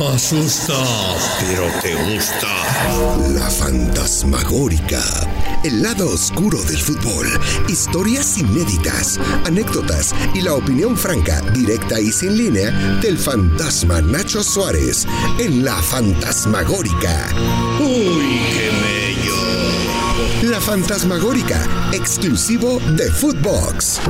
Asusta, pero te gusta. La fantasmagórica. El lado oscuro del fútbol. Historias inéditas, anécdotas y la opinión franca, directa y sin línea del fantasma Nacho Suárez en La Fantasmagórica. Uy, qué bello. La Fantasmagórica, exclusivo de Footbox.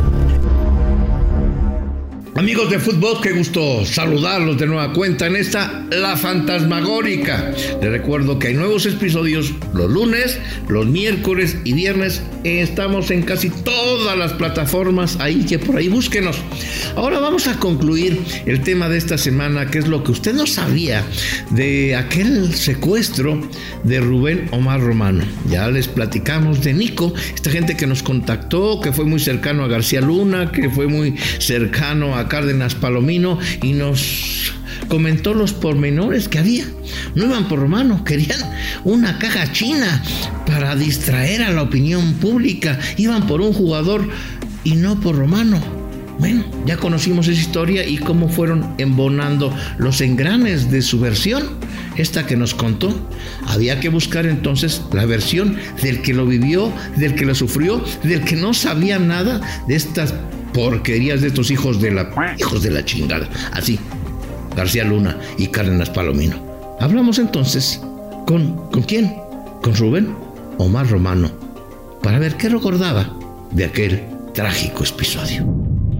Amigos de fútbol, qué gusto saludarlos de nueva cuenta en esta La Fantasmagórica. Les recuerdo que hay nuevos episodios los lunes, los miércoles y viernes. Estamos en casi todas las plataformas ahí que por ahí búsquenos. Ahora vamos a concluir el tema de esta semana, que es lo que usted no sabía de aquel secuestro de Rubén Omar Romano. Ya les platicamos de Nico, esta gente que nos contactó, que fue muy cercano a García Luna, que fue muy cercano a Cárdenas Palomino y nos comentó los pormenores que había. No iban por Romano, querían una caja china para distraer a la opinión pública. Iban por un jugador y no por Romano. Bueno, ya conocimos esa historia y cómo fueron embonando los engranes de su versión, esta que nos contó. Había que buscar entonces la versión del que lo vivió, del que lo sufrió, del que no sabía nada de estas porquerías de estos hijos de la hijos de la chingada. Así, García Luna y Cárdenas Palomino. Hablamos entonces con ¿con quién? Con Rubén Omar Romano para ver qué recordaba de aquel trágico episodio.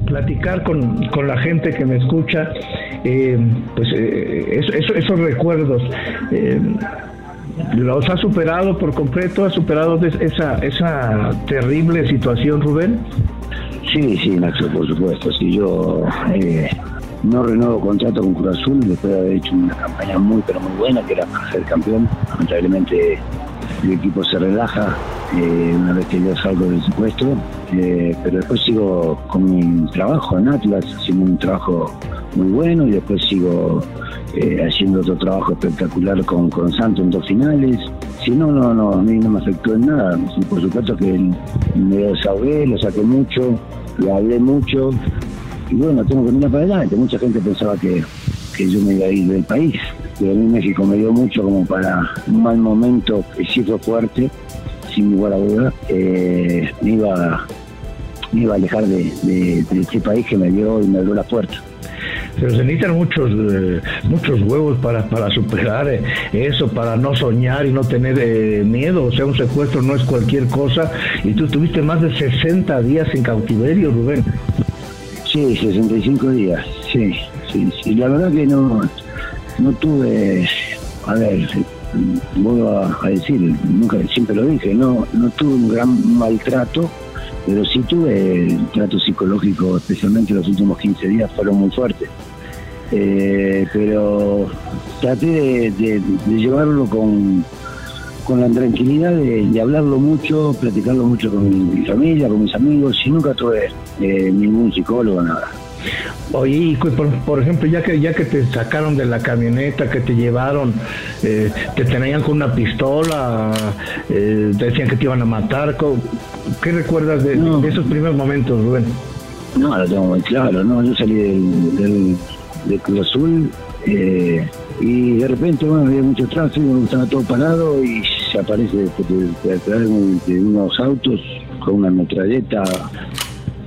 Platicar con, con la gente que me escucha, eh, pues eh, esos recuerdos. Eh, ¿Los ha superado por completo? ¿Ha superado esa, esa terrible situación, Rubén? Sí, sí, Nacho, por supuesto. Si yo eh, no renuevo contrato con Cruz Azul después de haber hecho una campaña muy, pero muy buena, que era para ser campeón. Lamentablemente el equipo se relaja eh, una vez que yo salgo del supuesto, eh, pero después sigo con mi trabajo en Atlas, haciendo un trabajo muy bueno y después sigo haciendo otro trabajo espectacular con, con Santos en dos finales si no, no, no, a mí no me afectó en nada. Por supuesto que me desahogué, lo saqué mucho, le hablé mucho. Y bueno, tengo que mirar para adelante. Mucha gente pensaba que, yo me iba a ir del país. Pero a mí México me dio mucho como para un mal momento que sí fue fuerte, sin lugar a duda. Eh, me, iba, me iba a alejar de, de, de este país que me dio y me abrió la puerta pero se necesitan muchos eh, muchos huevos para, para superar eh, eso, para no soñar y no tener eh, miedo. O sea, un secuestro no es cualquier cosa. Y tú tuviste más de 60 días en cautiverio, Rubén. Sí, 65 días, sí, sí, sí. La verdad que no, no tuve, a ver, voy a, decir, nunca, siempre lo dije, no, no tuve un gran maltrato, pero sí tuve trato psicológico, especialmente los últimos 15 días, fueron muy fuertes. Eh, pero traté de, llevarlo con, con la tranquilidad de, hablarlo mucho, platicarlo mucho con mi, familia, con mis amigos, y nunca tuve eh, ningún psicólogo, nada. Oye, por, ejemplo, ya que ya que te sacaron de la camioneta, que te llevaron, eh, te tenían con una pistola, te decían que te iban a matar, ¿qué recuerdas de, esos primeros momentos, Rubén? No, lo tengo muy claro, no, yo salí del de Cruz Azul eh, y de repente bueno había mucho tráfico, estaba todo parado y se aparece de, de, unos autos con una metralleta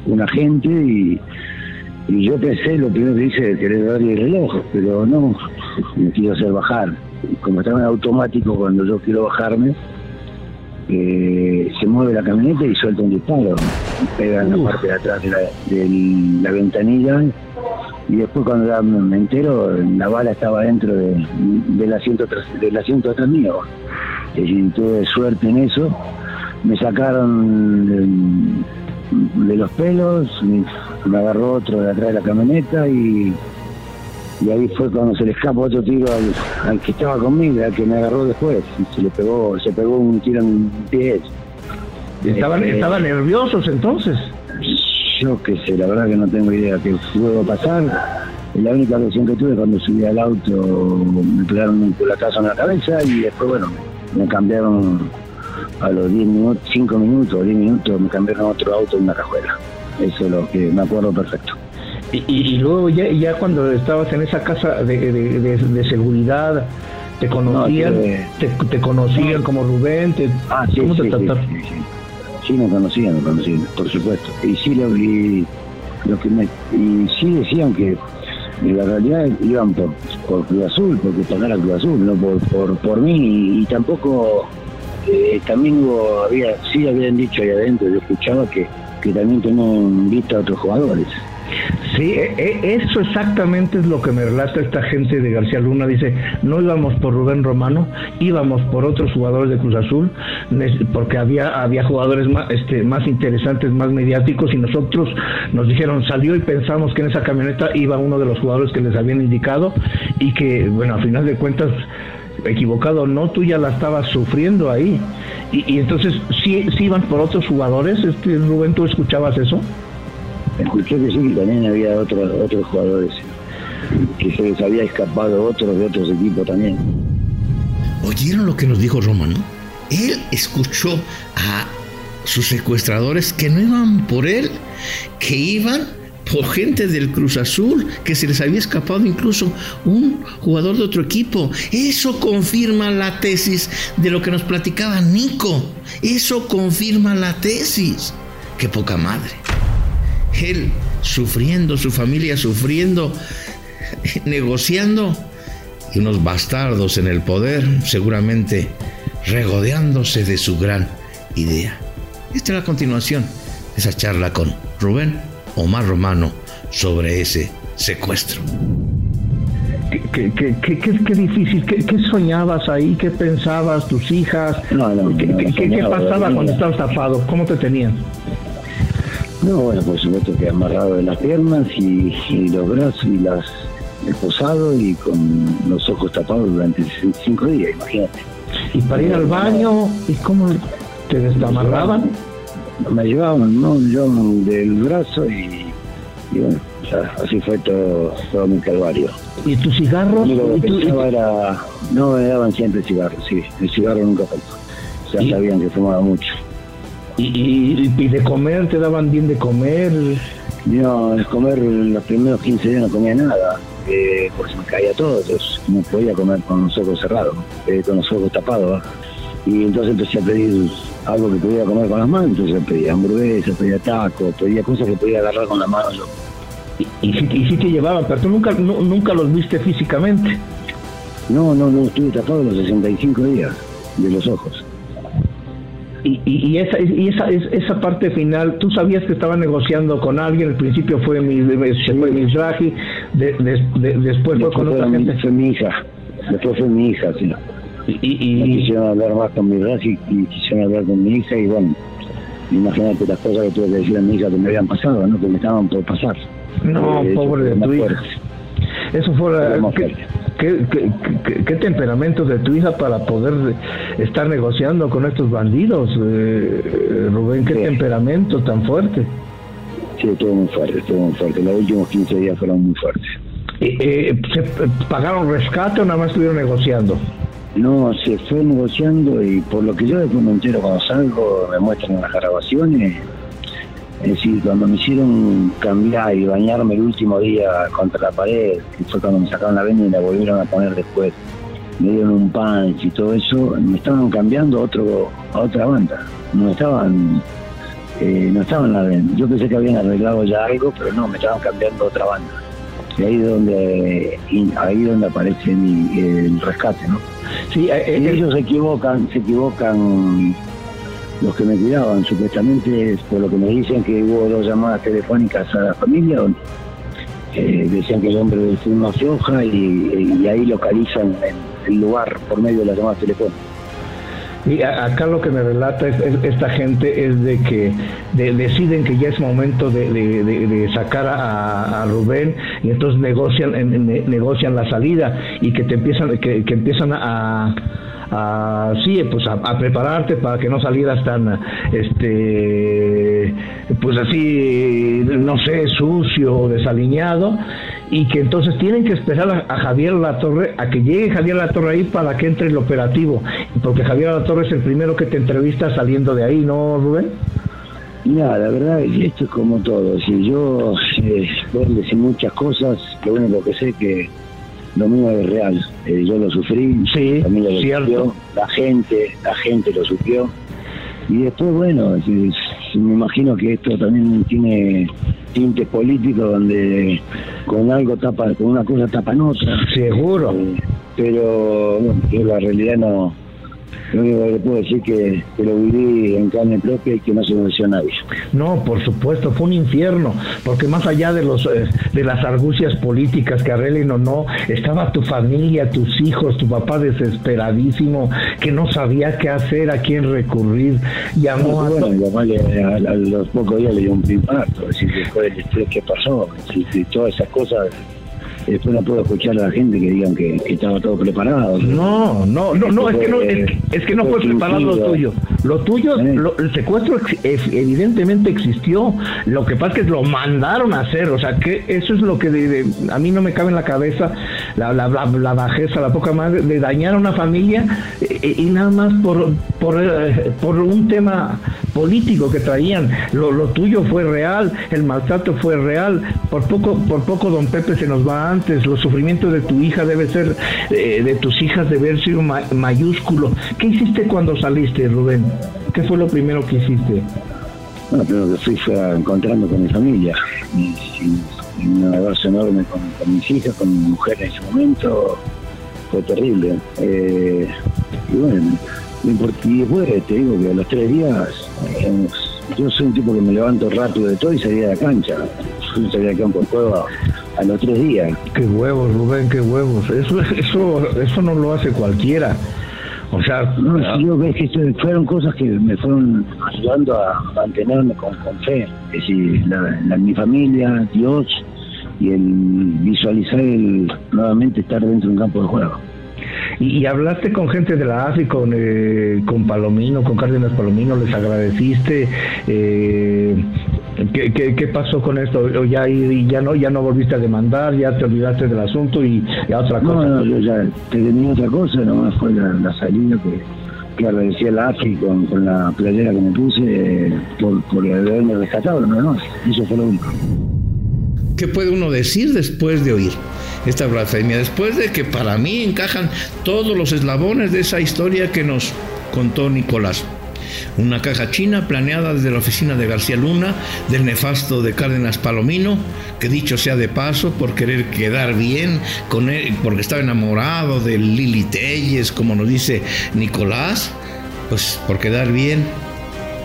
un agente y, y yo pensé, lo primero que hice, querer darle el reloj, pero no, me quiso hacer bajar. Como estaba en automático cuando yo quiero bajarme, eh, se mueve la camioneta y suelta un disparo. Pega en la parte de atrás de la, de la ventanilla y después cuando ya me entero, la bala estaba dentro de, del asiento del asiento atrás mío. Y tuve suerte en eso. Me sacaron de, los pelos, me, agarró otro de atrás de la camioneta y, y ahí fue cuando se le escapó otro tiro al, que estaba conmigo, al que me agarró después. Y se le pegó, se pegó un tiro en el pie. ¿Estaban, este, ¿Estaban nerviosos entonces? Yo qué sé, la verdad que no tengo idea qué pudo pasar. La única versión que tuve cuando subí al auto me pegaron un culatazo en la cabeza y después, bueno, me cambiaron a los 10 minutos, 5 minutos, 10 minutos, me cambiaron a otro auto en una cajuela. Eso es lo que me acuerdo perfecto. Y, luego ya, ya cuando estabas en esa casa de, seguridad, te conocían, te, conocían como Rubén, te, ah, sí, ¿cómo te trataron? Sí, me conocían, me conocían, por supuesto. Y sí, lo, y, lo que me, y sí decían que en la realidad iban por, por Cruz Azul, porque pagara Cruz Azul, no por, por, por mí, y, tampoco, eh, también hubo, había, sí habían dicho ahí adentro, yo escuchaba que, que también tenían vista a otros jugadores. Sí, e, e, eso exactamente es lo que me relata esta gente de García Luna. Dice, no íbamos por Rubén Romano, íbamos por otros jugadores de Cruz Azul, porque había, había jugadores más, este, más interesantes, más mediáticos, y nosotros nos dijeron, salió y pensamos que en esa camioneta iba uno de los jugadores que les habían indicado, y que, bueno, a final de cuentas, equivocado no, tú ya la estabas sufriendo ahí. Y, entonces, ¿sí, ¿sí, iban por otros jugadores? Este, Rubén, ¿tú escuchabas eso? Escuché sí, que también había otros otros jugadores, que se les había escapado otros de otros equipos también. ¿Oyeron lo que nos dijo Romano? Él escuchó a sus secuestradores que no iban por él, que iban por gente del Cruz Azul, que se les había escapado incluso un jugador de otro equipo. Eso confirma la tesis de lo que nos platicaba Nico. Eso confirma la tesis. Qué poca madre él sufriendo, su familia sufriendo, negociando, y unos bastardos en el poder, seguramente regodeándose de su gran idea. Esta es la continuación de esa charla con Rubén Omar Romano sobre ese secuestro. Qué, qué, difícil, ¿Qué, soñabas ahí? ¿Qué pensabas tus hijas? ¿Qué, pasaba cuando estabas tapado? ¿Cómo te tenían? No, bueno, por supuesto que amarrado de las piernas y, los brazos y las esposado y con los ojos tapados durante cinco días, imagínate. ¿Y para ir al baño? ¿Y cómo te desamarraban? Me llevaban, ¿no? Yo del brazo y, bueno, así fue todo, todo mi calvario. ¿Y tus cigarros? Lo que era, no me daban siempre cigarros, sí, el cigarro nunca faltó. Ya sabían que fumaba mucho. ¿Y, de comer te daban bien de comer? No, de comer los primeros 15 días no comía nada, eh, porque se me caía todo, entonces no podía comer con los ojos cerrados, eh, con los ojos tapados. Y entonces empecé a pedir algo que podía comer con las manos, entonces pedía hamburguesas, pedía tacos, pedía cosas que podía agarrar con las manos yo. ¿Y, y, si te llevaban, pero tú nunca, nunca los viste físicamente? No, no, no, estuve tapado los 65 días de los ojos. Y, y, esa, y esa, esa parte final, tú sabías que estaba negociando con alguien, al principio fue mi, fue Mizrahi, de, después, fue con otra gente. Fue mi hija, después fue mi hija, sí. Y, y, quisieron hablar más con Mizrahi y quisieron hablar con mi hija y bueno, imagínate las cosas que tuve que decir a mi hija que me habían pasado, ¿no? que me estaban por pasar. No, eh, pobre de tu hija. Eso fue la, ¿qué, qué, temperamento de tu hija para poder estar negociando con estos bandidos, eh, Rubén, qué temperamento tan fuerte. Sí, estuvo muy fuerte, estuvo muy fuerte. Los últimos 15 días fueron muy fuertes. Eh, ¿Se pagaron rescate o nada más estuvieron negociando? No, se fue negociando y por lo que yo después me entero cuando salgo, me muestran las grabaciones, es decir, cuando me hicieron cambiar y bañarme el último día contra la pared, que fue cuando me sacaron la venda y la volvieron a poner después, me dieron un punch y todo eso, me estaban cambiando a, otro, a otra banda. No estaban, eh, no estaban la venda. Yo pensé que habían arreglado ya algo, pero no, me estaban cambiando a otra banda. Y ahí es donde, ahí donde aparece el rescate, ¿no? Sí, eh, eh, ellos se equivocan, se equivocan los que me cuidaban, supuestamente, por lo que me dicen que hubo dos llamadas telefónicas a la familia, donde eh, decían que el hombre del floja y, y, ahí localizan el, lugar por medio de las llamadas telefónicas. Y acá lo que me relata esta gente es de que deciden que ya es momento de, sacar a, Rubén y entonces negocian negocian la salida y que te empiezan que empiezan a, a, sí, pues a, prepararte para que no salieras tan, este, pues así, no sé, sucio o desaliñado y que entonces tienen que esperar a, Javier La Torre a que llegue Javier La Torre ahí para que entre el operativo, porque Javier La Torre es el primero que te entrevista saliendo de ahí, ¿no, Rubén? Mira, la verdad es que esto es como todo. Si yo eh, puedo decir muchas cosas, lo único que sé que lo mío es real. Eh, yo lo sufrí, Sí, lo cierto. sufrió, la gente, la gente lo sufrió. Y después, bueno, si me imagino que esto también tiene tintes políticos donde con algo tapa, con una cosa tapan otra. Seguro. Eh, pero bueno, la realidad no. Lo único que puedo decir que, que lo viví en carne propia y que no se lo deseo a nadie. No, por supuesto, fue un infierno, porque más allá de los eh, de las argucias políticas que arreglen o no, estaba tu familia, tus hijos, tu papá desesperadísimo, que no sabía qué hacer, a quién recurrir, llamó a bueno, papá le- a, a los pocos días le dio un infarto, es decir, después que pasó, decir, que todas esas cosas, después no puedo escuchar a la gente que digan que, que estaba todo preparado. No, no, no, no, es que no, es, es que no fue preparado lo tuyo. Lo tuyo, Eh. lo- el secuestro ex- evidentemente existió. Lo que pasa es que lo mandaron a hacer. O sea, que eso es lo que de- de- a mí no me cabe en la cabeza, la, la, la, la bajeza, la poca madre, de dañar a una familia eh, y nada más por, por, eh, por un tema político que traían. Lo, lo tuyo fue real, el maltrato fue real. Por poco, por poco don Pepe se nos va antes. Los sufrimientos de tu hija debe ser, eh, de tus hijas debe sido ma- mayúsculo. ¿Qué hiciste cuando saliste, Rubén? ¿Qué fue lo primero que hiciste? Bueno, primero que fui a encontrarme con mi familia, y, y- un abrazo enorme con, mis hijas, con mi mujer en ese momento, fue terrible. Eh, y bueno, y después te digo que a los tres días, eh, yo soy un tipo que me levanto rápido de todo y salía de la cancha. Juego a, los tres días. Qué huevos, Rubén, qué huevos. Eso, eso, eso no lo hace cualquiera. O sea, No, si yo ves que fueron cosas que me fueron ayudando a mantenerme con, con fe. Es decir, la, la- mi familia, Dios y el visualizar el nuevamente estar dentro de un campo de juego. Y, y hablaste con gente de la AFI, con, eh, con Palomino, con Cárdenas Palomino, les agradeciste. Eh, ¿qué, qué, qué pasó con esto? ¿O ya, y ya no ya no volviste a demandar, ya te olvidaste del asunto y, y a otra No, cosa. no, yo ya tenía otra cosa, nomás fue la, la salida que, que agradecí a la AFI con, con la playera que me puse eh, por, por haberme rescatado, no, no, eso fue lo único. ¿Qué puede uno decir después de oír esta blasfemia? Después de que para mí encajan todos los eslabones de esa historia que nos contó Nicolás. Una caja china planeada desde la oficina de García Luna, del nefasto de Cárdenas Palomino, que dicho sea de paso, por querer quedar bien con él, porque estaba enamorado de Lili Telles, como nos dice Nicolás, pues por quedar bien.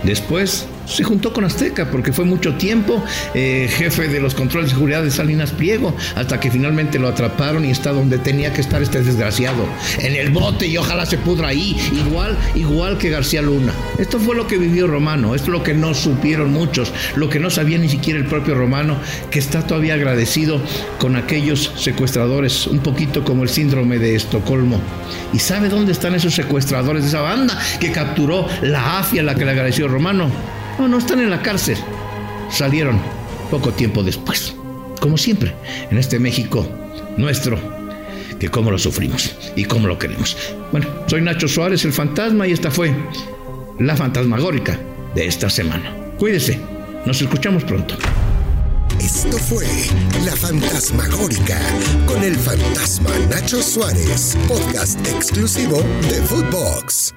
Después se juntó con Azteca porque fue mucho tiempo eh, jefe de los controles de seguridad de Salinas Pliego, hasta que finalmente lo atraparon y está donde tenía que estar este desgraciado, en el bote y ojalá se pudra ahí, igual, igual que García Luna. Esto fue lo que vivió Romano, esto es lo que no supieron muchos, lo que no sabía ni siquiera el propio Romano, que está todavía agradecido con aquellos secuestradores, un poquito como el síndrome de Estocolmo. ¿Y sabe dónde están esos secuestradores de esa banda que capturó la AFI a la que le agradeció Romano? No, no están en la cárcel. Salieron poco tiempo después. Como siempre, en este México nuestro, que cómo lo sufrimos y cómo lo queremos. Bueno, soy Nacho Suárez, el fantasma, y esta fue la fantasmagórica de esta semana. Cuídese, nos escuchamos pronto. Esto fue La Fantasmagórica con el fantasma Nacho Suárez, podcast exclusivo de Footbox.